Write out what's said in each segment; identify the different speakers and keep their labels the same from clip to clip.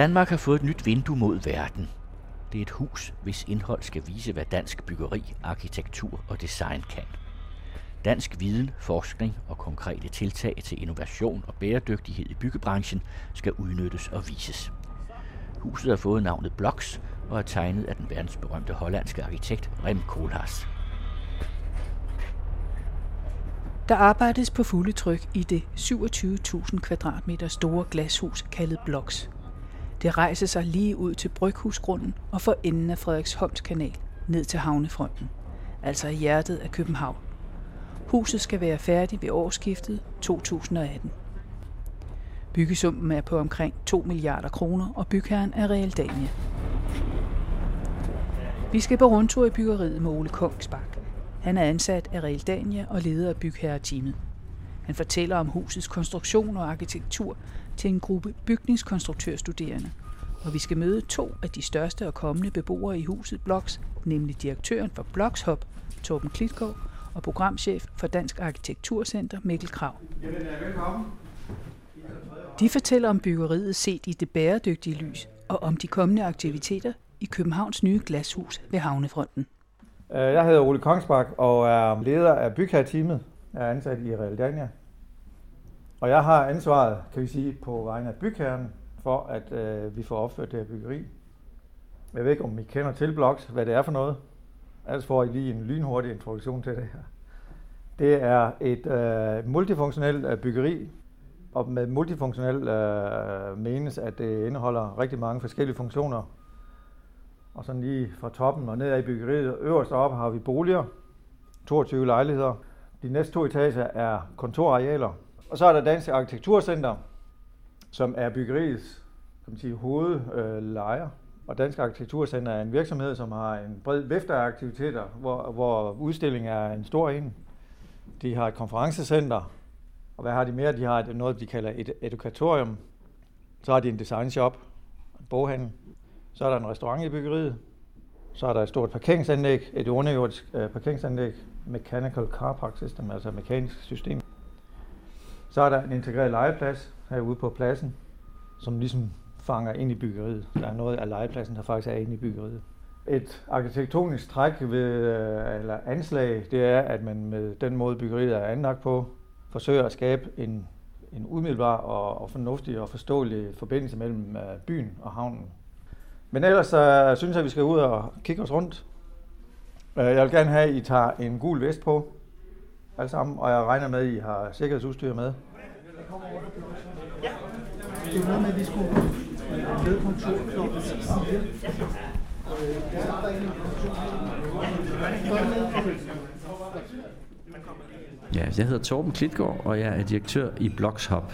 Speaker 1: Danmark har fået et nyt vindue mod verden. Det er et hus, hvis indhold skal vise, hvad dansk byggeri, arkitektur og design kan. Dansk viden, forskning og konkrete tiltag til innovation og bæredygtighed i byggebranchen skal udnyttes og vises. Huset har fået navnet Blocks og er tegnet af den verdensberømte hollandske arkitekt Rem Koolhaas.
Speaker 2: Der arbejdes på fulde tryk i det 27.000 kvadratmeter store glashus kaldet Blocks. Det rejser sig lige ud til Bryghusgrunden og for enden af Frederiksholms kanal ned til havnefronten, altså i hjertet af København. Huset skal være færdigt ved årsskiftet 2018. Byggesummen er på omkring 2 milliarder kroner, og bygherren er Realdania. Vi skal på rundtur i byggeriet med Ole Kongsbak. Han er ansat af Realdania og leder af bygherreteamet. Han fortæller om husets konstruktion og arkitektur til en gruppe bygningskonstruktørstuderende. Og vi skal møde to af de største og kommende beboere i huset Blocks, nemlig direktøren for Blokshop, Torben Klitgaard, og programchef for Dansk Arkitekturcenter, Mikkel Krav. De fortæller om byggeriet set i det bæredygtige lys og om de kommende aktiviteter i Københavns nye glashus ved Havnefronten.
Speaker 3: Øh, jeg hedder Ole Kongsbak og er leder af bygherreteamet. Jeg er ansat i Realdania. Og jeg har ansvaret, kan vi sige, på vegne af bygherren for, at øh, vi får opført det her byggeri. Jeg ved ikke, om I kender til Blocks, hvad det er for noget. Ellers får I lige en lynhurtig introduktion til det her. Det er et øh, multifunktionelt øh, byggeri, og med multifunktionelt øh, menes, at det indeholder rigtig mange forskellige funktioner. Og sådan lige fra toppen og nedad i byggeriet, øverst op har vi boliger, 22 lejligheder. De næste to etager er kontorarealer. Og så er der Dansk Arkitekturcenter, som er byggeriets kan man sige, hovedlejer. Og Dansk Arkitekturcenter er en virksomhed, som har en bred vifte af aktiviteter, hvor, hvor udstilling er en stor en. De har et konferencecenter, og hvad har de mere? De har noget, de kalder et edukatorium. Så har de en designshop, en boghandel. Så er der en restaurant i byggeriet. Så er der et stort parkeringsanlæg, et underjordisk uh, parkeringsanlæg, Mechanical Car Park System, altså mekanisk system. Så er der en integreret legeplads herude på pladsen, som ligesom fanger ind i byggeriet. Der er noget af legepladsen, der faktisk er inde i byggeriet. Et arkitektonisk træk ved, øh, eller anslag, det er, at man med den måde byggeriet er anlagt på, forsøger at skabe en, en umiddelbar og, og fornuftig og forståelig forbindelse mellem øh, byen og havnen. Men ellers så synes jeg, at vi skal ud og kigge os rundt. Jeg vil gerne have, at I tager en gul vest på, alle sammen, og jeg regner med, at I har sikkerhedsudstyr med.
Speaker 4: Ja. Det er noget med, at vi skulle på tur klokken 4.
Speaker 5: Ja, jeg hedder Torben Klitgaard, og jeg er direktør i Blocks-Hub.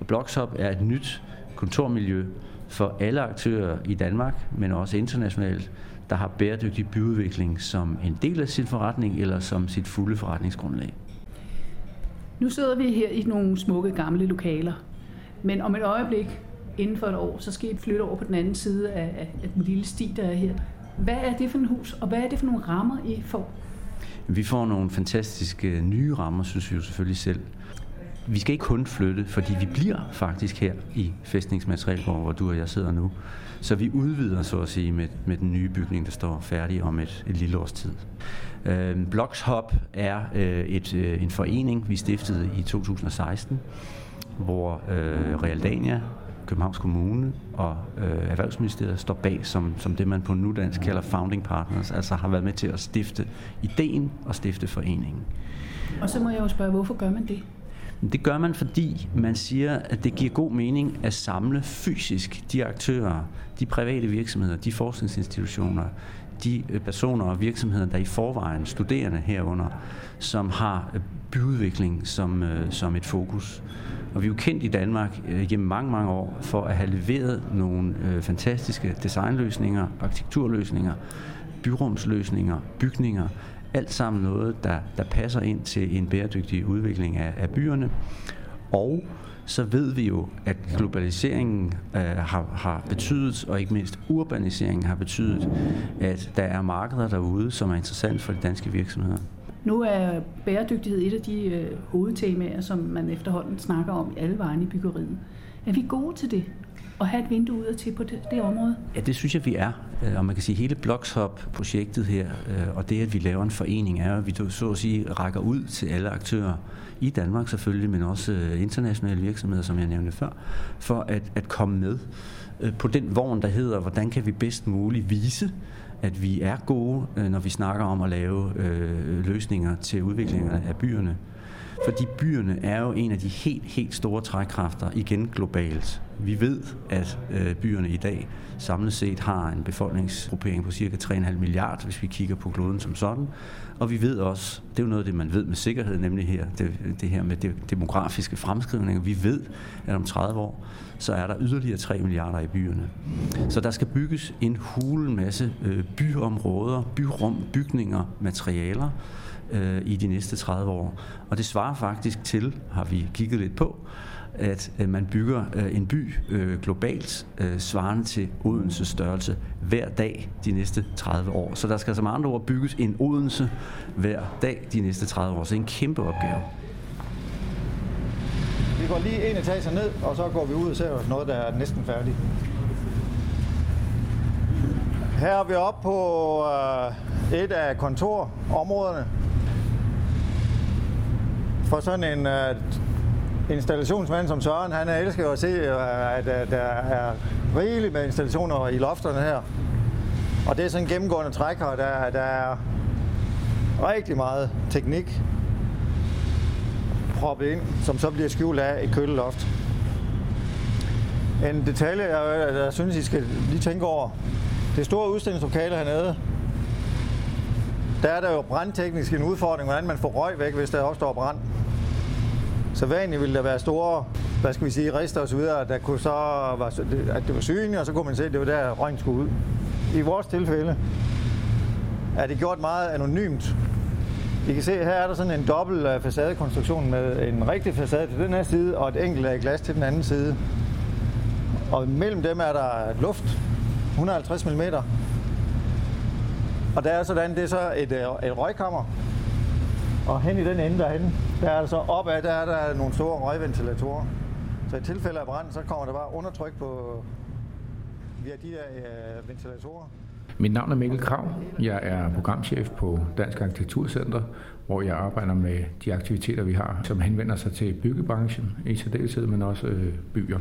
Speaker 5: Og Blocks-Hub er et nyt kontormiljø for alle aktører i Danmark, men også internationalt, der har bæredygtig byudvikling som en del af sin forretning eller som sit fulde forretningsgrundlag.
Speaker 2: Nu sidder vi her i nogle smukke gamle lokaler, men om et øjeblik, inden for et år, så skal I flytte over på den anden side af, af den lille sti, der er her. Hvad er det for en hus, og hvad er det for nogle rammer, I får?
Speaker 5: Vi får nogle fantastiske nye rammer, synes vi jo selvfølgelig selv. Vi skal ikke kun flytte, fordi vi bliver faktisk her i Fæstningsmaterialgård, hvor du og jeg sidder nu. Så vi udvider, så at sige, med, med den nye bygning, der står færdig om et, et lille års tid. Øh, Blocks Hub er øh, et, øh, en forening, vi stiftede i 2016, hvor øh, Realdania, Københavns Kommune og øh, Erhvervsministeriet står bag som, som det, man på nudansk kalder founding partners, altså har været med til at stifte ideen og stifte foreningen.
Speaker 2: Og så må jeg jo spørge, hvorfor gør man det?
Speaker 5: Det gør man, fordi man siger, at det giver god mening at samle fysisk de aktører, de private virksomheder, de forskningsinstitutioner, de øh, personer og virksomheder, der i forvejen studerende herunder, som har øh, byudvikling som, øh, som et fokus. Og vi er jo kendt i Danmark øh, gennem mange, mange år for at have leveret nogle øh, fantastiske designløsninger, arkitekturløsninger, byrumsløsninger, bygninger, alt sammen noget, der, der passer ind til en bæredygtig udvikling af, af byerne. Og så ved vi jo, at globaliseringen øh, har, har betydet, og ikke mindst urbaniseringen har betydet, at der er markeder derude, som er interessant for de danske virksomheder.
Speaker 2: Nu er bæredygtighed et af de øh, hovedtemaer, som man efterhånden snakker om i alle vegne i byggeriet. Er vi gode til det? at have et vindue ud til på det, det område?
Speaker 5: Ja, det synes jeg, vi er. Øh, og man kan sige, hele Blockshop-projektet her, øh, og det, at vi laver en forening, er, at vi så at sige rækker ud til alle aktører i Danmark selvfølgelig, men også øh, internationale virksomheder, som jeg nævnte før, for at, at komme med øh, på den vogn, der hedder, hvordan kan vi bedst muligt vise, at vi er gode, når vi snakker om at lave øh, løsninger til udviklingen af byerne. Fordi byerne er jo en af de helt, helt store trækkræfter, igen globalt. Vi ved, at øh, byerne i dag samlet set har en befolkningsgruppering på cirka 3,5 milliarder, hvis vi kigger på kloden som sådan. Og vi ved også, det er jo noget af det, man ved med sikkerhed, nemlig her, det, det her med det demografiske fremskrivninger. Vi ved, at om 30 år, så er der yderligere 3 milliarder i byerne. Så der skal bygges en hul masse øh, byområder, byrum, bygninger, materialer, øh, i de næste 30 år. Og det svarer faktisk til, har vi kigget lidt på, at øh, man bygger øh, en by øh, globalt svarende til Odense størrelse hver dag de næste 30 år. Så der skal altså som andre ord bygges en Odense hver dag de næste 30 år. Så det er en kæmpe opgave.
Speaker 3: Vi går lige en etage ned, og så går vi ud og ser noget, der er næsten færdigt. Her er vi oppe på øh, et af kontorområderne, for sådan en uh, installationsmand som Søren, han elsker at se, øh, at øh, der er rigeligt med installationer i lofterne her. Og det er sådan en gennemgående træk, her, der, der er rigtig meget teknik proppet ind, som så bliver skjult af et køleloft. En detalje, jeg, øh, jeg synes, I skal lige tænke over. Det store udstillingslokale hernede, der er der jo brandteknisk en udfordring, hvordan man får røg væk, hvis der opstår brand. Så vanligt ville der være store, hvad skal vi sige, rister osv., der kunne så var, at det var synligt, og så kunne man se, at det var der røgen skulle ud. I vores tilfælde er det gjort meget anonymt. I kan se, her er der sådan en dobbelt øh, facadekonstruktion med en rigtig facade til den her side, og et enkelt af glas til den anden side. Og mellem dem er der luft, 150 mm. Og der er sådan, det er så et, øh, et røgkammer, og hen i den ende derhen, der er altså opad, der er der nogle store røgventilatorer. Så i tilfælde af brand, så kommer der bare undertryk på via de der øh, ventilatorer.
Speaker 6: Mit navn er Mikkel Krav. Jeg er programchef på Dansk Arkitekturcenter, hvor jeg arbejder med de aktiviteter, vi har, som henvender sig til byggebranchen i særdeleshed, men også øh, byer.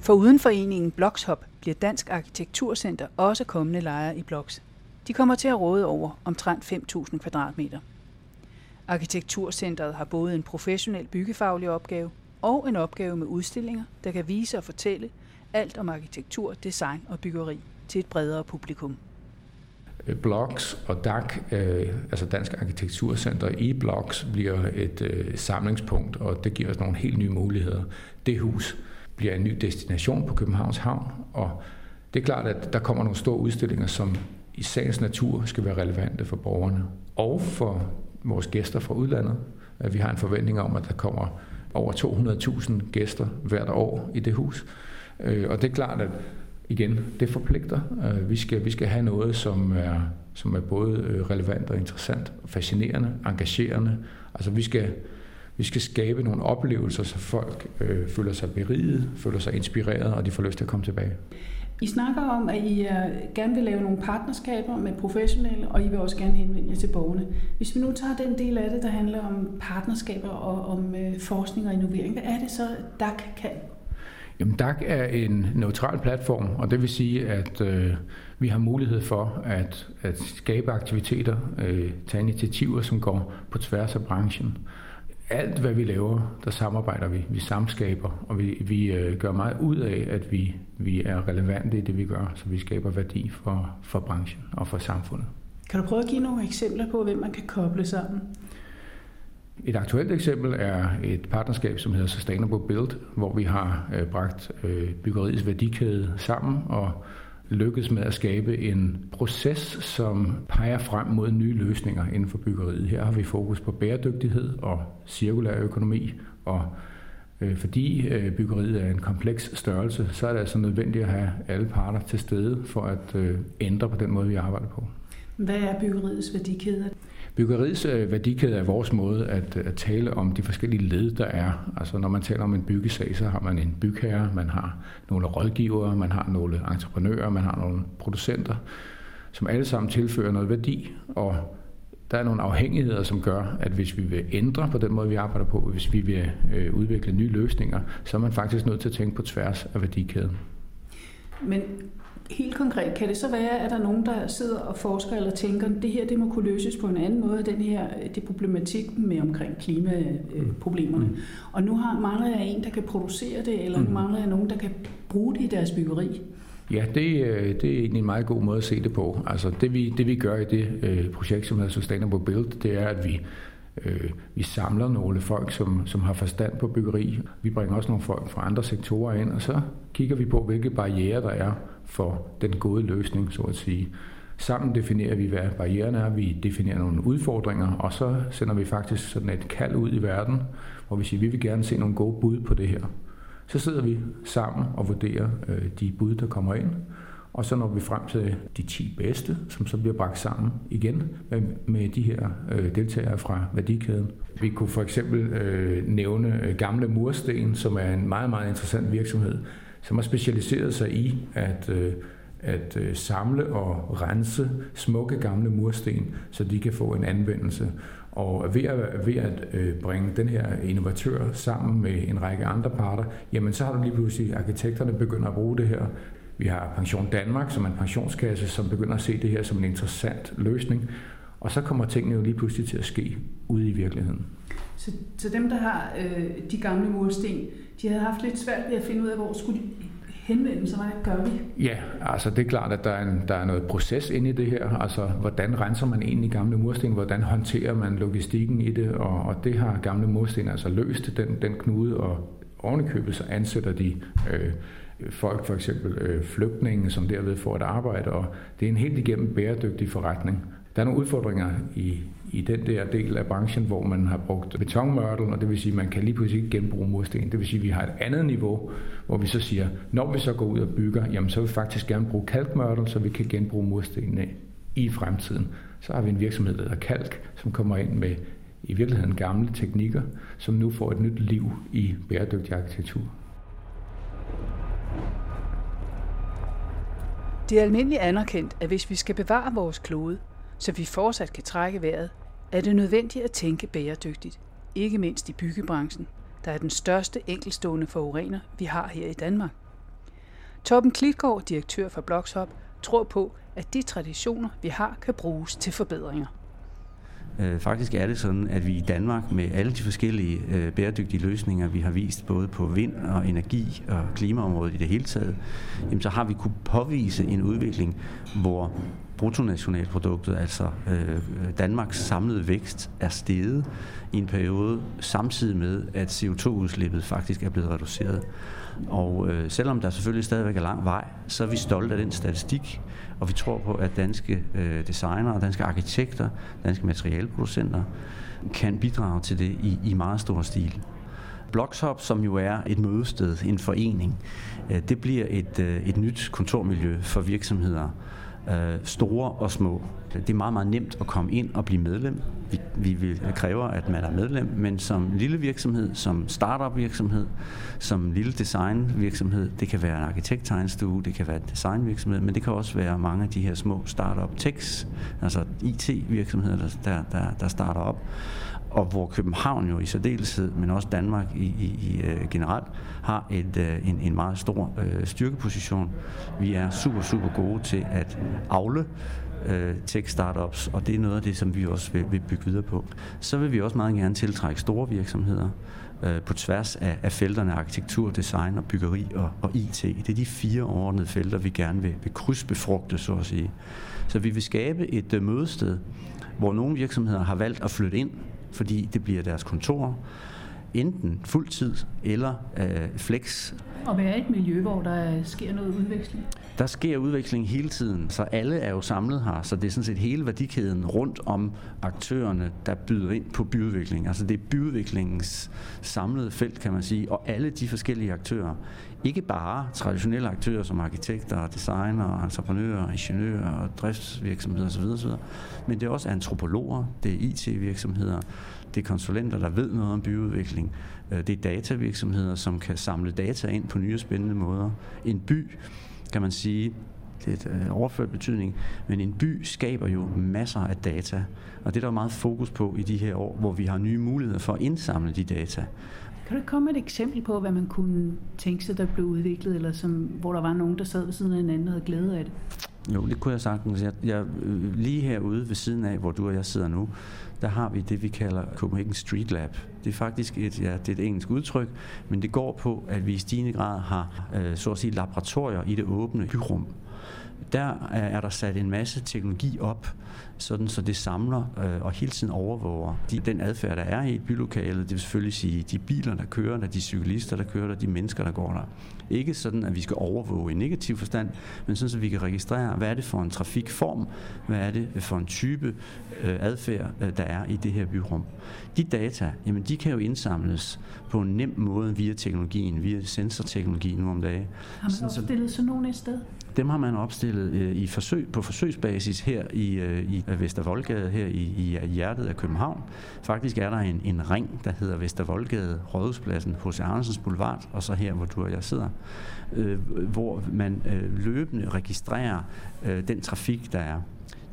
Speaker 2: For uden foreningen Blokshop bliver Dansk Arkitekturcenter også kommende lejer i Bloks. De kommer til at råde over omtrent 5.000 kvadratmeter. Arkitekturcentret har både en professionel byggefaglig opgave og en opgave med udstillinger, der kan vise og fortælle alt om arkitektur, design og byggeri til et bredere publikum.
Speaker 6: Øh, Blocks og DAC, øh, altså Dansk Arkitekturcenter i Blocks, bliver et øh, samlingspunkt, og det giver os nogle helt nye muligheder. Det hus bliver en ny destination på Københavns Havn, og det er klart, at der kommer nogle store udstillinger, som i sagens natur skal være relevante for borgerne og for vores gæster fra udlandet. Vi har en forventning om, at der kommer over 200.000 gæster hvert år i det hus. Øh, og det er klart, at igen, det forpligter. Øh, vi skal, vi skal have noget, som er, som er både øh, relevant og interessant, fascinerende, engagerende. Altså vi skal, vi skal skabe nogle oplevelser, så folk øh, føler sig beriget, føler sig inspireret, og de får lyst til at komme tilbage.
Speaker 2: I snakker om, at I øh, gerne vil lave nogle partnerskaber med professionelle, og I vil også gerne henvende jer til borgerne. Hvis vi nu tager den del af det, der handler om partnerskaber og om øh, forskning og innovering, hvad er det så, DAC kan?
Speaker 6: Jamen, DAC er en neutral platform, og det vil sige, at øh, vi har mulighed for at, at skabe aktiviteter, øh, tage initiativer, som går på tværs af branchen alt, hvad vi laver, der samarbejder vi. Vi samskaber, og vi, vi øh, gør meget ud af, at vi, vi er relevante i det, vi gør, så vi skaber værdi for, for branchen og for samfundet.
Speaker 2: Kan du prøve at give nogle eksempler på, hvem man kan koble sammen?
Speaker 6: Et aktuelt eksempel er et partnerskab, som hedder Sustainable Build, hvor vi har øh, bragt øh, byggeriets værdikæde sammen og lykkedes med at skabe en proces, som peger frem mod nye løsninger inden for byggeriet. Her har vi fokus på bæredygtighed og cirkulær økonomi, og øh, fordi øh, byggeriet er en kompleks størrelse, så er det altså nødvendigt at have alle parter til stede for at øh, ændre på den måde, vi arbejder på.
Speaker 2: Hvad er byggeriets værdikæde?
Speaker 6: Byggeriets øh, værdikæde er vores måde at, øh, at tale om de forskellige led, der er. Altså når man taler om en byggesag, så har man en bygherre, man har nogle rådgivere, man har nogle entreprenører, man har nogle producenter, som alle sammen tilfører noget værdi. Og der er nogle afhængigheder, som gør, at hvis vi vil ændre på den måde, vi arbejder på, hvis vi vil øh, udvikle nye løsninger, så er man faktisk nødt til at tænke på tværs af værdikæden.
Speaker 2: Men helt konkret, kan det så være, at der er nogen, der sidder og forsker eller tænker, at det her det må kunne løses på en anden måde, den her det problematik med omkring klimaproblemerne. Mm. Og nu har mangler jeg en, der kan producere det, eller mm. nu mangler jeg nogen, der kan bruge det i deres byggeri.
Speaker 6: Ja, det, øh, det er egentlig en meget god måde at se det på. Altså det vi, det vi gør i det øh, projekt, som hedder Sustainable Build, det er, at vi, øh, vi samler nogle folk, som, som har forstand på byggeri. Vi bringer også nogle folk fra andre sektorer ind, og så kigger vi på, hvilke barriere der er for den gode løsning, så at sige. Sammen definerer vi, hvad barriererne er, vi definerer nogle udfordringer, og så sender vi faktisk sådan et kald ud i verden, hvor vi siger, at vi vil gerne se nogle gode bud på det her. Så sidder vi sammen og vurderer øh, de bud, der kommer ind, og så når vi frem til de 10 bedste, som så bliver bragt sammen igen med, med de her øh, deltagere fra værdikæden. Vi kunne for eksempel øh, nævne øh, Gamle Mursten, som er en meget, meget interessant virksomhed, som har specialiseret sig i at, øh, at øh, samle og rense smukke gamle mursten, så de kan få en anvendelse. Og ved at, ved at øh, bringe den her innovatør sammen med en række andre parter, jamen så har du lige pludselig arkitekterne begynder at bruge det her. Vi har Pension Danmark, som er en pensionskasse, som begynder at se det her som en interessant løsning. Og så kommer tingene jo lige pludselig til at ske ude i virkeligheden.
Speaker 2: Så, så dem, der har øh, de gamle mursten, de havde haft lidt svært ved at finde ud af, hvor skulle de henvende sig? Hvad gør vi?
Speaker 6: Ja, altså det er klart, at der er, en, der er noget proces inde i det her. Altså, hvordan renser man egentlig gamle mursten? Hvordan håndterer man logistikken i det? Og, og det har gamle mursten altså løst, den, den knude, og ovenikøbet så ansætter de øh, folk, for eksempel øh, flygtninge, som derved får et arbejde, og det er en helt igennem bæredygtig forretning. Der er nogle udfordringer i, i den der del af branchen, hvor man har brugt betonmørtel, og det vil sige, at man kan lige pludselig ikke genbruge mursten. Det vil sige, at vi har et andet niveau, hvor vi så siger, når vi så går ud og bygger, jamen så vil vi faktisk gerne bruge kalkmørtel, så vi kan genbruge murstenene i fremtiden. Så har vi en virksomhed, der hedder Kalk, som kommer ind med i virkeligheden gamle teknikker, som nu får et nyt liv i bæredygtig arkitektur.
Speaker 2: Det er almindeligt anerkendt, at hvis vi skal bevare vores klode, så vi fortsat kan trække vejret, er det nødvendigt at tænke bæredygtigt, ikke mindst i byggebranchen, der er den største enkelstående forurener, vi har her i Danmark. Torben Klitgaard, direktør for Blokshop, tror på, at de traditioner, vi har, kan bruges til forbedringer.
Speaker 5: Øh, faktisk er det sådan, at vi i Danmark med alle de forskellige øh, bæredygtige løsninger, vi har vist både på vind og energi og klimaområdet i det hele taget, jamen, så har vi kunne påvise en udvikling, hvor bruttonationalproduktet, altså øh, Danmarks samlede vækst, er steget i en periode, samtidig med, at CO2-udslippet faktisk er blevet reduceret. Og øh, selvom der selvfølgelig stadigvæk er lang vej, så er vi stolte af den statistik, og vi tror på, at danske øh, designere, danske arkitekter, danske materialeproducenter kan bidrage til det i, i meget stor stil. Blockshop, som jo er et mødested, en forening, øh, det bliver et, øh, et nyt kontormiljø for virksomheder, øh, store og små. Det er meget, meget nemt at komme ind og blive medlem. Vi, vi vil kræve, at man er medlem, men som lille virksomhed, som startup virksomhed, som lille design virksomhed, det kan være en arkitekttegnstue, det kan være en designvirksomhed, men det kan også være mange af de her små startup techs, altså IT-virksomheder, der, der, der starter op og hvor København jo i særdeleshed, men også Danmark i, i, i øh, generelt, har et, øh, en, en meget stor øh, styrkeposition. Vi er super, super gode til at afle uh, øh, tech-startups, og det er noget af det, som vi også vil, vil bygge videre på. Så vil vi også meget gerne tiltrække store virksomheder øh, på tværs af, af felterne arkitektur, design og byggeri og, og IT. Det er de fire overordnede felter, vi gerne vil, vil krydsbefrugte, så at sige. Så vi vil skabe et øh, mødested, hvor nogle virksomheder har valgt at flytte ind fordi det bliver deres kontor. enten fuldtid eller øh, flex.
Speaker 2: Og være et miljø, hvor der sker noget udveksling?
Speaker 5: Der sker udveksling hele tiden, så alle er jo samlet her, så det er sådan set hele værdikæden rundt om aktørerne, der byder ind på byudvikling. Altså det er byudviklingens samlede felt, kan man sige, og alle de forskellige aktører. Ikke bare traditionelle aktører som arkitekter, designer, entreprenører, ingeniører og driftsvirksomheder osv., osv., men det er også antropologer, det er IT-virksomheder, det er konsulenter, der ved noget om byudvikling, øh, det er datavirksomheder, som kan samle data ind på nye og spændende måder. En by kan man sige, det er et øh, overført betydning, men en by skaber jo masser af data, og det er der meget fokus på i de her år, hvor vi har nye muligheder for at indsamle de data.
Speaker 2: Kan du komme med et eksempel på, hvad man kunne tænke sig, der blev udviklet, eller som, hvor der var nogen, der sad ved siden af hinanden og havde glæde af det?
Speaker 5: Jo, det kunne jeg sagtens. Jeg, jeg, lige herude ved siden af, hvor du og jeg sidder nu, der har vi det, vi kalder Copenhagen Street Lab. Det er faktisk et, ja, det er et engelsk udtryk, men det går på, at vi i stigende grad har øh, så at sige, laboratorier i det åbne byrum. Der øh, er der sat en masse teknologi op, sådan så det samler øh, og hele tiden overvåger de, den adfærd, der er i et bylokale. Det vil selvfølgelig sige de biler, der kører der, de cyklister, der kører der, de mennesker, der går der. Ikke sådan, at vi skal overvåge i negativ forstand, men sådan, så vi kan registrere, hvad er det for en trafikform, hvad er det for en type øh, adfærd, øh, der er i det her byrum. De data, jamen de kan jo indsamles på en nem måde via teknologien, via sensorteknologien nu om dagen.
Speaker 2: Har man opstillet sådan nogle et sted?
Speaker 5: Dem har man opstillet øh, i forsøg, på forsøgsbasis her i, øh, i øh, Vestervoldgade, her i, i øh, hjertet af København. Faktisk er der en, en ring, der hedder Vestervoldgade, Rådhuspladsen, hos Andersens Boulevard, og så her, hvor du og jeg sidder, øh, hvor man øh, løbende registrerer øh, den trafik, der er.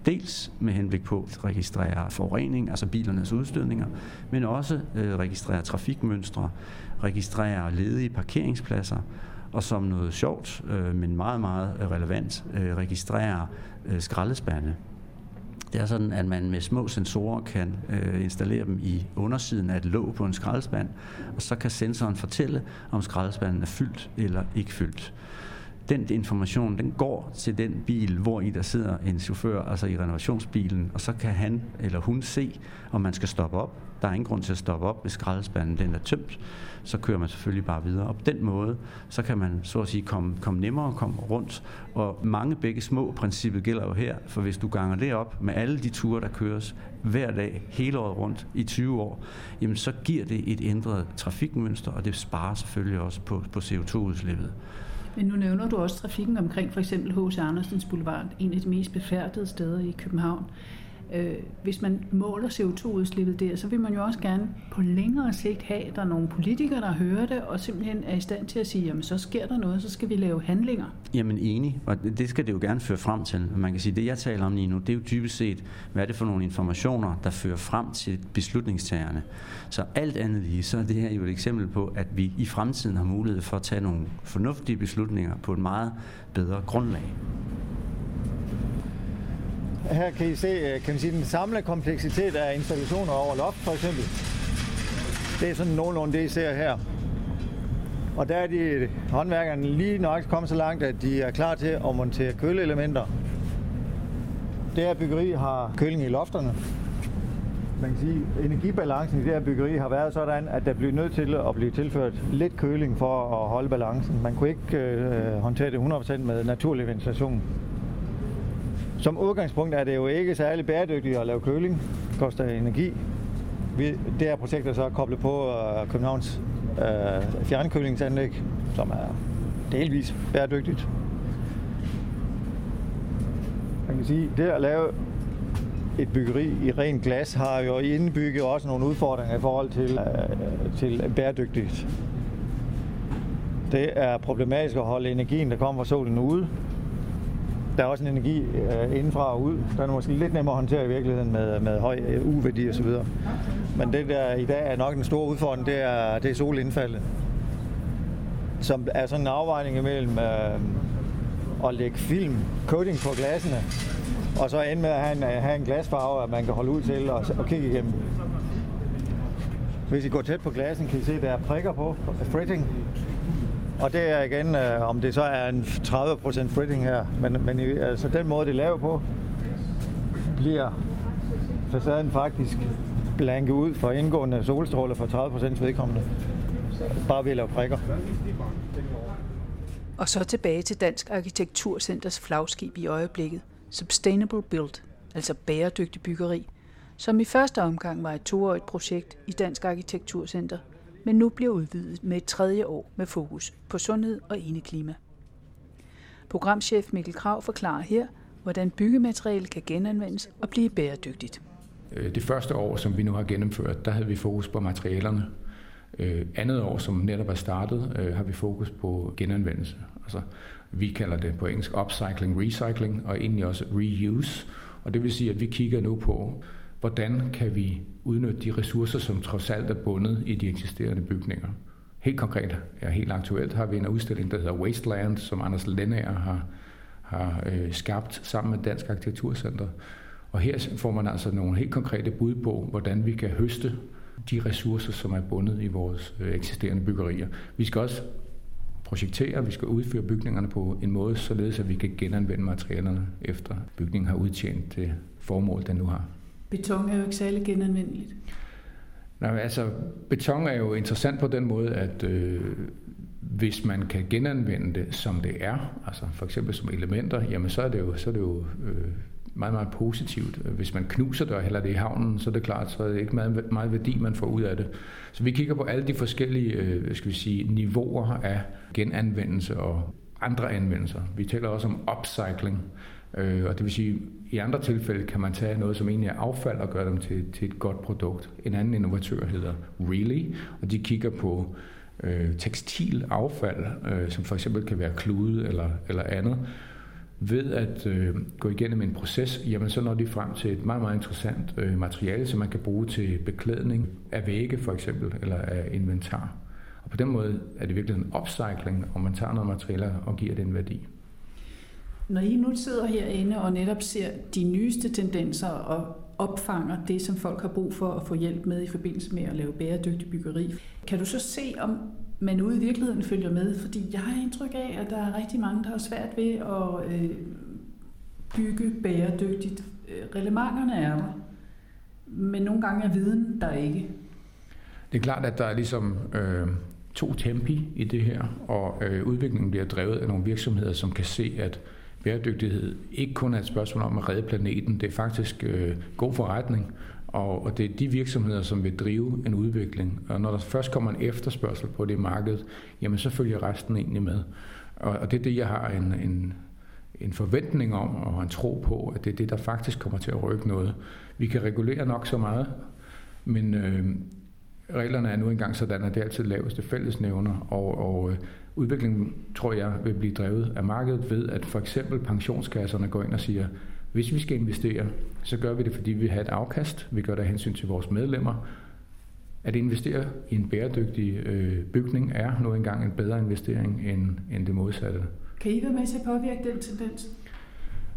Speaker 5: Dels med henblik på at registrere forurening, altså bilernes udstødninger, men også øh, registrere trafikmønstre, registrere ledige parkeringspladser, og som noget sjovt, øh, men meget, meget relevant, øh, registrerer øh, skraldespande. Det er sådan, at man med små sensorer kan øh, installere dem i undersiden af et låg på en skraldespand, og så kan sensoren fortælle, om skraldespanden er fyldt eller ikke fyldt den information, den går til den bil, hvor i der sidder en chauffør, altså i renovationsbilen, og så kan han eller hun se, om man skal stoppe op. Der er ingen grund til at stoppe op, hvis skraldespanden den er tømt. Så kører man selvfølgelig bare videre. Og på den måde, så kan man så at sige komme, komme nemmere komme rundt. Og mange begge små princippet gælder jo her, for hvis du ganger det op med alle de ture, der køres hver dag, hele året rundt i 20 år, jamen så giver det et ændret trafikmønster, og det sparer selvfølgelig også på, på CO2-udslippet.
Speaker 2: Men nu nævner du også trafikken omkring for eksempel H.C. Andersens Boulevard, en af de mest befærdede steder i København. Øh, hvis man måler CO2-udslippet der, så vil man jo også gerne på længere sigt have, at der er nogle politikere, der hører det, og simpelthen er i stand til at sige, jamen så sker der noget, så skal vi lave handlinger.
Speaker 5: Jamen enig, og det skal det jo gerne føre frem til. Man kan sige, det jeg taler om lige nu, det er jo typisk set, hvad er det for nogle informationer, der fører frem til beslutningstagerne. Så alt andet lige, så er det her jo et eksempel på, at vi i fremtiden har mulighed for at tage nogle fornuftige beslutninger på et meget bedre grundlag.
Speaker 3: Her kan I se øh, kan man sige, den samlede kompleksitet af installationer over loft for eksempel. Det er sådan nogenlunde det, I ser her. Og der er de håndværkerne lige nok kommet så langt, at de er klar til at montere køleelementer. Det her byggeri har køling i lofterne. Man kan sige, at energibalancen i det her byggeri har været sådan, at der blev nødt til at blive tilført lidt køling for at holde balancen. Man kunne ikke øh, håndtere det 100% med naturlig ventilation. Som udgangspunkt er det jo ikke særlig bæredygtigt at lave køling. Det koster energi. Vi, det her projekt er så koblet på uh, Københavns uh, fjernkølingsanlæg, som er delvis bæredygtigt. Man kan sige, det at lave et byggeri i ren glas har jo indbygget også nogle udfordringer i forhold til, øh, til bæredygtigt. Det er problematisk at holde energien, der kommer fra solen ude, der er også en energi øh, indenfra og ud. Der er måske lidt nemmere at håndtere i virkeligheden med, med høj øh, U-værdi osv. Men det der i dag er nok den store udfordring, det er, det er solindfaldet. Som er sådan en afvejning imellem øh, at lægge film, coating på glasene, og så ende med at have en, øh, have en glasfarve, at man kan holde ud til og, og kigge igennem. Hvis I går tæt på glasen, kan I se, at der er prikker på, fretting, og det er igen, øh, om det så er en 30% fritting her, men, men altså den måde, det laver på, bliver facaden faktisk blanke ud for indgående solstråler for 30% vedkommende. Bare ved at lave prikker.
Speaker 2: Og så tilbage til Dansk Arkitekturcenters flagskib i øjeblikket, Sustainable Build, altså bæredygtig byggeri, som i første omgang var et toårigt projekt i Dansk Arkitekturcenter, men nu bliver udvidet med et tredje år med fokus på sundhed og indeklima. Programchef Mikkel Krav forklarer her, hvordan byggemateriale kan genanvendes og blive bæredygtigt.
Speaker 6: Øh, det første år, som vi nu har gennemført, der havde vi fokus på materialerne. Øh, andet år, som netop er startet, øh, har vi fokus på genanvendelse. Altså, vi kalder det på engelsk upcycling, recycling og egentlig også reuse. Og det vil sige, at vi kigger nu på, hvordan kan vi udnytte de ressourcer, som trods alt er bundet i de eksisterende bygninger. Helt konkret, ja, helt aktuelt, har vi en udstilling, der hedder Wasteland, som Anders Lennager har, har øh, skabt sammen med Dansk Arkitekturcenter. Og her får man altså nogle helt konkrete bud på, hvordan vi kan høste de ressourcer, som er bundet i vores øh, eksisterende byggerier. Vi skal også projektere, vi skal udføre bygningerne på en måde, således at vi kan genanvende materialerne efter bygningen har udtjent det formål, den nu har.
Speaker 2: Beton er jo ikke særlig genanvendeligt.
Speaker 6: Nej, altså beton er jo interessant på den måde, at øh, hvis man kan genanvende det, som det er, altså for eksempel som elementer, jamen så er det jo, så er det jo øh, meget, meget positivt. Hvis man knuser det og hælder det i havnen, så er det klart, så er det ikke meget, meget værdi, man får ud af det. Så vi kigger på alle de forskellige øh, skal vi sige, niveauer af genanvendelse og andre anvendelser. Vi taler også om upcycling, øh, og det vil sige, i andre tilfælde kan man tage noget, som egentlig er affald, og gøre dem til, til et godt produkt. En anden innovatør hedder Really, og de kigger på øh, tekstilaffald, øh, som for eksempel kan være klude eller, eller andet, ved at øh, gå igennem en proces, jamen så når de frem til et meget, meget interessant øh, materiale, som man kan bruge til beklædning af vægge for eksempel, eller af inventar. Og på den måde er det virkelig en upcycling, og man tager noget materiale og giver det en værdi.
Speaker 2: Når I nu sidder herinde og netop ser de nyeste tendenser og opfanger det, som folk har brug for at få hjælp med i forbindelse med at lave bæredygtig byggeri, kan du så se, om man ude i virkeligheden følger med? Fordi jeg har indtryk af, at der er rigtig mange, der har svært ved at øh, bygge bæredygtigt. Øh, relementerne er der, men nogle gange er viden der ikke.
Speaker 6: Det er klart, at der er ligesom øh, to tempi i det her, og øh, udviklingen bliver drevet af nogle virksomheder, som kan se, at bæredygtighed ikke kun er et spørgsmål om at redde planeten, det er faktisk øh, god forretning, og, og det er de virksomheder, som vil drive en udvikling. Og når der først kommer en efterspørgsel på det marked, jamen så følger resten egentlig med. Og, og det er det, jeg har en, en, en forventning om og en tro på, at det er det, der faktisk kommer til at rykke noget. Vi kan regulere nok så meget, men øh, reglerne er nu engang sådan, at det er altid laveste fællesnævner, og, og øh, udviklingen, tror jeg, vil blive drevet af markedet ved, at for eksempel pensionskasserne går ind og siger, hvis vi skal investere, så gør vi det, fordi vi har et afkast. Vi gør det af hensyn til vores medlemmer. At investere i en bæredygtig øh, bygning er nu engang en bedre investering end, end det modsatte.
Speaker 2: Kan I være med til at påvirke den tendens?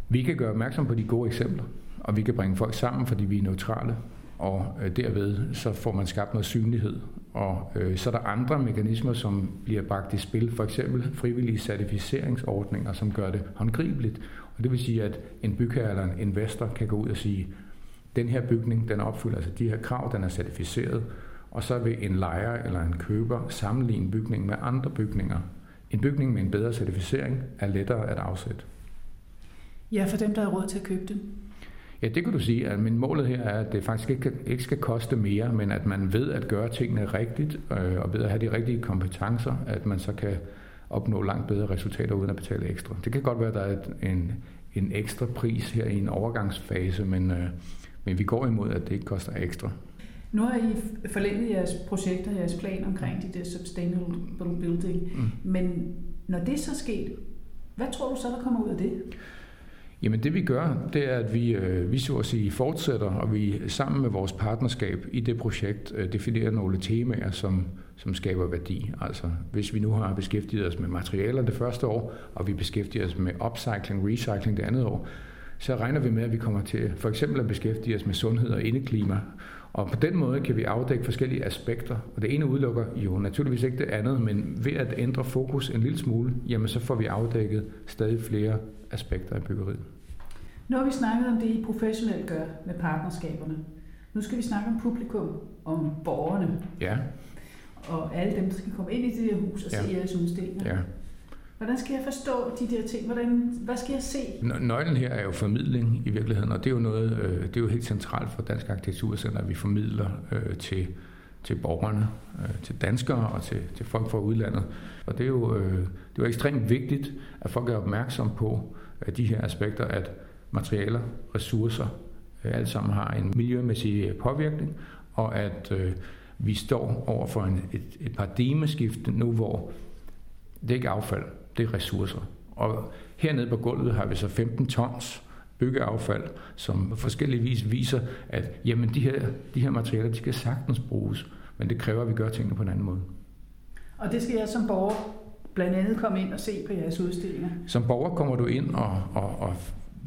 Speaker 6: Vi kan gøre opmærksom på de gode eksempler, og vi kan bringe folk sammen, fordi vi er neutrale og øh, derved så får man skabt noget synlighed. Og øh, så er der andre mekanismer, som bliver bragt i spil, for eksempel frivillige certificeringsordninger, som gør det håndgribeligt. Og det vil sige, at en bygherre eller en investor kan gå ud og sige, den her bygning, den opfylder altså de her krav, den er certificeret, og så vil en lejer eller en køber sammenligne bygningen med andre bygninger. En bygning med en bedre certificering er lettere at afsætte.
Speaker 2: Ja, for dem, der har råd til at købe den.
Speaker 6: Ja, det kan du sige. Min målet her er, at det faktisk ikke, ikke skal koste mere, men at man ved at gøre tingene rigtigt, øh, og ved at have de rigtige kompetencer, at man så kan opnå langt bedre resultater uden at betale ekstra. Det kan godt være, at der er en, en ekstra pris her i en overgangsfase, men, øh, men vi går imod, at det ikke koster ekstra.
Speaker 2: Nu har I forlænget jeres projekter, jeres plan omkring de der sustainable building, mm. men når det så sket, hvad tror du så, der kommer ud af det?
Speaker 6: Jamen det vi gør, det er, at vi, øh, vi så at sige fortsætter, og vi sammen med vores partnerskab i det projekt øh, definerer nogle temaer, som, som skaber værdi. Altså hvis vi nu har beskæftiget os med materialer det første år, og vi beskæftiger os med upcycling, recycling det andet år, så regner vi med, at vi kommer til for eksempel at beskæftige os med sundhed og indeklima. Og på den måde kan vi afdække forskellige aspekter. Og det ene udelukker jo naturligvis ikke det andet, men ved at ændre fokus en lille smule, jamen så får vi afdækket stadig flere aspekter af byggeriet.
Speaker 2: Nu har vi snakket om det, I professionelt gør med partnerskaberne. Nu skal vi snakke om publikum, om borgerne.
Speaker 6: Ja.
Speaker 2: Og alle dem, der skal komme ind i det her hus og ja. se jeres udstillinger.
Speaker 6: Ja.
Speaker 2: Hvordan skal jeg forstå de der ting? Hvordan, hvad skal jeg se?
Speaker 6: Nøglen her er jo formidling i virkeligheden, og det er jo noget, øh, det er jo helt centralt for Dansk Arkitekturcenter, at vi formidler øh, til, til borgerne, øh, til danskere og til, til folk fra udlandet. Og det er, jo, øh, det er jo ekstremt vigtigt, at folk er opmærksom på at de her aspekter, at materialer, ressourcer, øh, alt sammen har en miljømæssig øh, påvirkning, og at øh, vi står over for en, et, et paradigmeskift nu, hvor det er ikke affald, det er ressourcer. Og hernede på gulvet har vi så 15 tons byggeaffald, som på forskellige vis viser, at jamen, de, her, de her materialer de kan sagtens bruges, men det kræver, at vi gør tingene på en anden måde.
Speaker 2: Og det skal jeg som borger blandt andet komme ind og se på jeres udstillinger?
Speaker 6: Som borger kommer du ind, og, og, og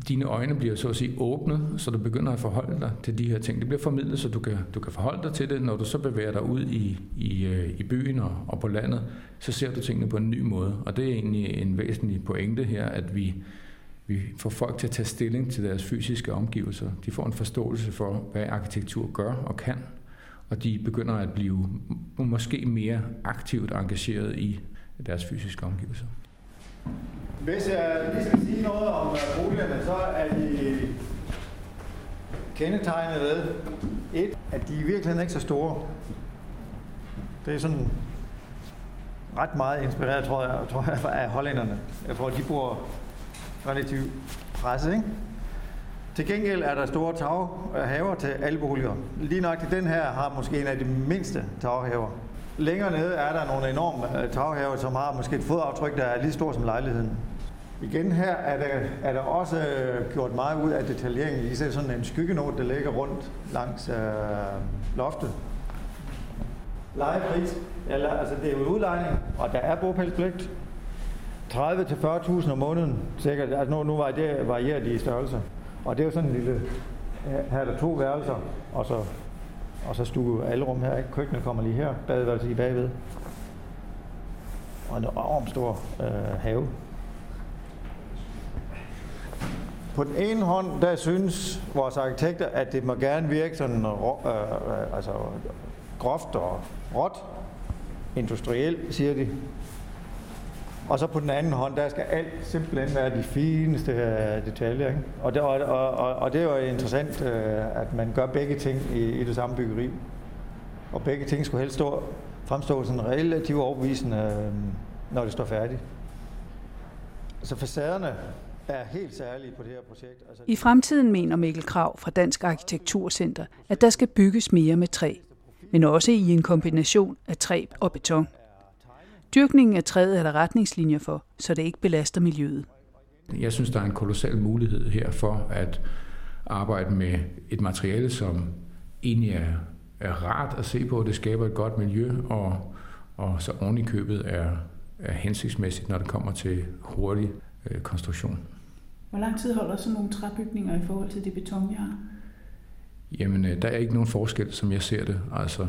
Speaker 6: dine øjne bliver så at sige åbnet, så du begynder at forholde dig til de her ting. Det bliver formidlet, så du kan, du kan forholde dig til det. Når du så bevæger dig ud i, i, øh, i byen og, og på landet, så ser du tingene på en ny måde. Og det er egentlig en væsentlig pointe her, at vi, vi får folk til at tage stilling til deres fysiske omgivelser. De får en forståelse for, hvad arkitektur gør og kan, og de begynder at blive måske mere aktivt engageret i deres fysiske omgivelser.
Speaker 3: Hvis jeg lige skal sige noget om øh, boligerne, så er de kendetegnet ved, et, at de i virkeligheden ikke så store. Det er sådan ret meget inspireret, tror jeg, tror jeg af hollænderne. Jeg tror, de bor relativt presset, ikke? Til gengæld er der store taghaver til alle boliger. Lige nok til den her har måske en af de mindste taghaver. Længere nede er der nogle enorme øh, taghaver, som har måske et fodaftryk, der er lige stort som lejligheden. Igen her er der, er der også øh, gjort meget ud af detaljeringen. I ser sådan en skyggenot, der ligger rundt langs øh, loftet. Lejepris, eller, altså det er jo udlejning, og der er bogpælspligt. 30 til 40.000 om måneden, sikkert. Altså nu, nu var det varieret i størrelse. Og det er jo sådan en lille, øh, her er der to værelser, og så, og så stue alle rum her. Ikke? Køkkenet kommer lige her, badeværelset i bagved. Og en enormt stor øh, have. På den ene hånd, der synes vores arkitekter, at det må gerne virke sådan øh, øh, altså, groft og råt, industrielt, siger de. Og så på den anden hånd, der skal alt simpelthen være de fineste øh, detaljer. Ikke? Og, det, og, og, og det er jo interessant, øh, at man gør begge ting i, i det samme byggeri. Og begge ting skulle helst stå, fremstå sådan relativt overbevisende, øh, når det står færdigt. Så facaderne er helt særlige på det her projekt. Altså...
Speaker 2: I fremtiden mener Mikkel Krav fra Dansk Arkitekturcenter, at der skal bygges mere med træ, men også i en kombination af træ og beton. Dyrkningen af træet er der retningslinjer for, så det ikke belaster miljøet.
Speaker 6: Jeg synes, der er en kolossal mulighed her for at arbejde med et materiale, som egentlig er, er rart at se på. Det skaber et godt miljø, og, og så oven i købet er, er hensigtsmæssigt, når det kommer til hurtig øh, konstruktion.
Speaker 2: Hvor lang tid holder sådan nogle træbygninger i forhold til det beton, vi har?
Speaker 6: Jamen, øh, der er ikke nogen forskel, som jeg ser det. Altså,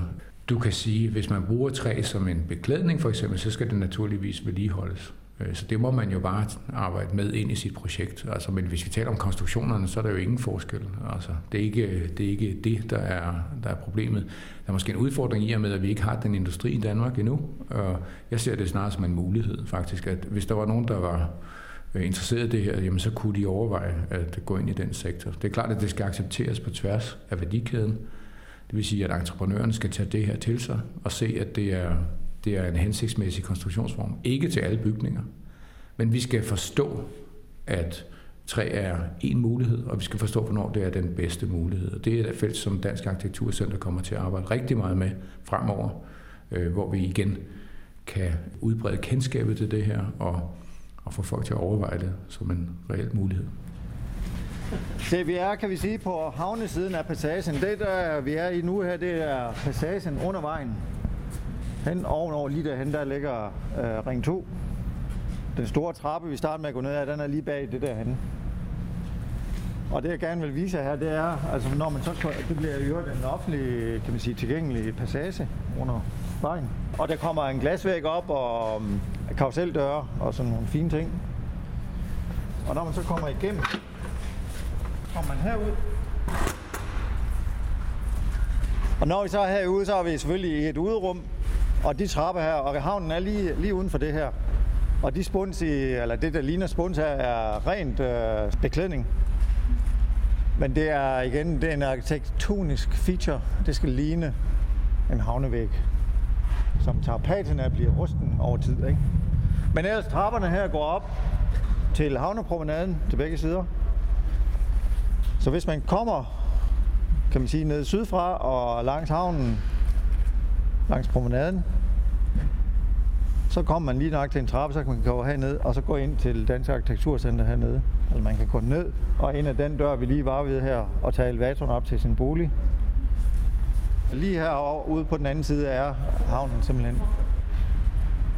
Speaker 6: du kan sige, hvis man bruger træ som en beklædning for eksempel, så skal det naturligvis vedligeholdes. Øh, så det må man jo bare arbejde med ind i sit projekt. Altså, men hvis vi taler om konstruktionerne, så er der jo ingen forskel. Altså, det, er ikke, det er ikke det, der er, der er problemet. Der er måske en udfordring i og med, at vi ikke har den industri i Danmark endnu. Og jeg ser det snarere som en mulighed faktisk, at hvis der var nogen, der var øh, interesseret i det her, jamen så kunne de overveje at gå ind i den sektor. Det er klart, at det skal accepteres på tværs af værdikæden. Det vil sige, at entreprenøren skal tage det her til sig og se, at det er, det er en hensigtsmæssig konstruktionsform. Ikke til alle bygninger, men vi skal forstå, at træ er en mulighed, og vi skal forstå, hvornår det er den bedste mulighed. Det er et felt, som Dansk Arkitekturcenter kommer til at arbejde rigtig meget med fremover, øh, hvor vi igen kan udbrede kendskabet til det her og og få folk til at overveje det som en reel mulighed.
Speaker 3: Det vi er, kan vi sige, på havnesiden af passagen. Det, der vi er i nu her, det er passagen under vejen. Hen ovenover lige derhen, der ligger øh, ring 2. Den store trappe, vi starter med at gå ned ad, den er lige bag det derhen. Og det jeg gerne vil vise jer her, det er, altså når man så, det bliver jo den offentlige, kan man sige, tilgængelige passage under vejen. Og der kommer en glasvæg op og um, karuseldøre og sådan nogle fine ting. Og når man så kommer igennem, kommer man herud. Og når vi så er herude, så er vi selvfølgelig i et uderum, og de trapper her, og havnen er lige, lige uden for det her. Og de spuns i, eller det der ligner spuns her, er rent øh, beklædning. Men det er igen, det er en arkitektonisk feature. Det skal ligne en havnevæg, som tager patina og bliver rusten over tid. Ikke? Men ellers trapperne her går op til havnepromenaden til begge sider. Så hvis man kommer, kan man sige, ned sydfra og langs havnen, langs promenaden, så kommer man lige nok til en trappe, så kan man gå herned og så gå ind til Dansk Arkitekturcenter hernede. Eller man kan gå ned og ind af den dør, vi lige var ved her, og tage elevatoren op til sin bolig. Lige herovre ude på den anden side er havnen simpelthen.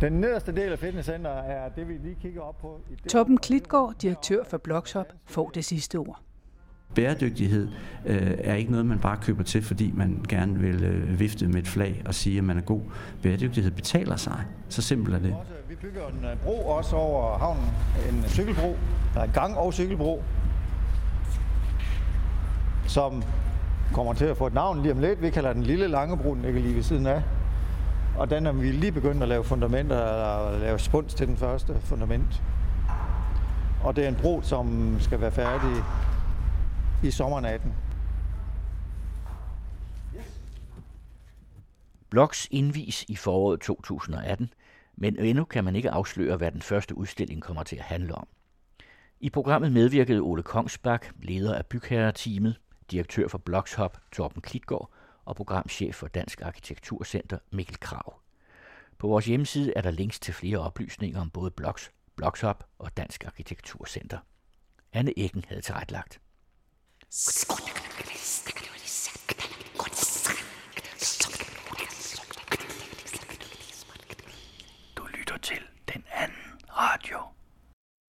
Speaker 3: Den nederste del af fitnesscenteret er det, vi lige kigger op på. I
Speaker 2: Torben Klitgaard, direktør for Blokshop, får det sidste ord.
Speaker 5: Bæredygtighed øh, er ikke noget, man bare køber til, fordi man gerne vil øh, vifte med et flag og sige, at man er god. Bæredygtighed betaler sig. Så simpelt er det.
Speaker 3: Vi bygger en øh, bro også over havnen. En cykelbro. Der er en gang- og cykelbro. Som kommer til at få et navn lige om lidt. Vi kalder den Lille Langebro, den ligger lige ved siden af. Og den er vi lige begyndt at lave fundamenter, eller lave spuns til den første fundament. Og det er en bro, som skal være færdig i sommernatten.
Speaker 1: Bloks indvis i foråret 2018, men endnu kan man ikke afsløre, hvad den første udstilling kommer til at handle om. I programmet medvirkede Ole Kongsbak, leder af bygherreteamet, direktør for Blokshop Torben Klitgaard og programchef for Dansk Arkitekturcenter Mikkel Krav. På vores hjemmeside er der links til flere oplysninger om både Bloks, Blokshop og Dansk Arkitekturcenter. Anne Eggen havde tilrettelagt.
Speaker 7: Du lytter til den anden radio.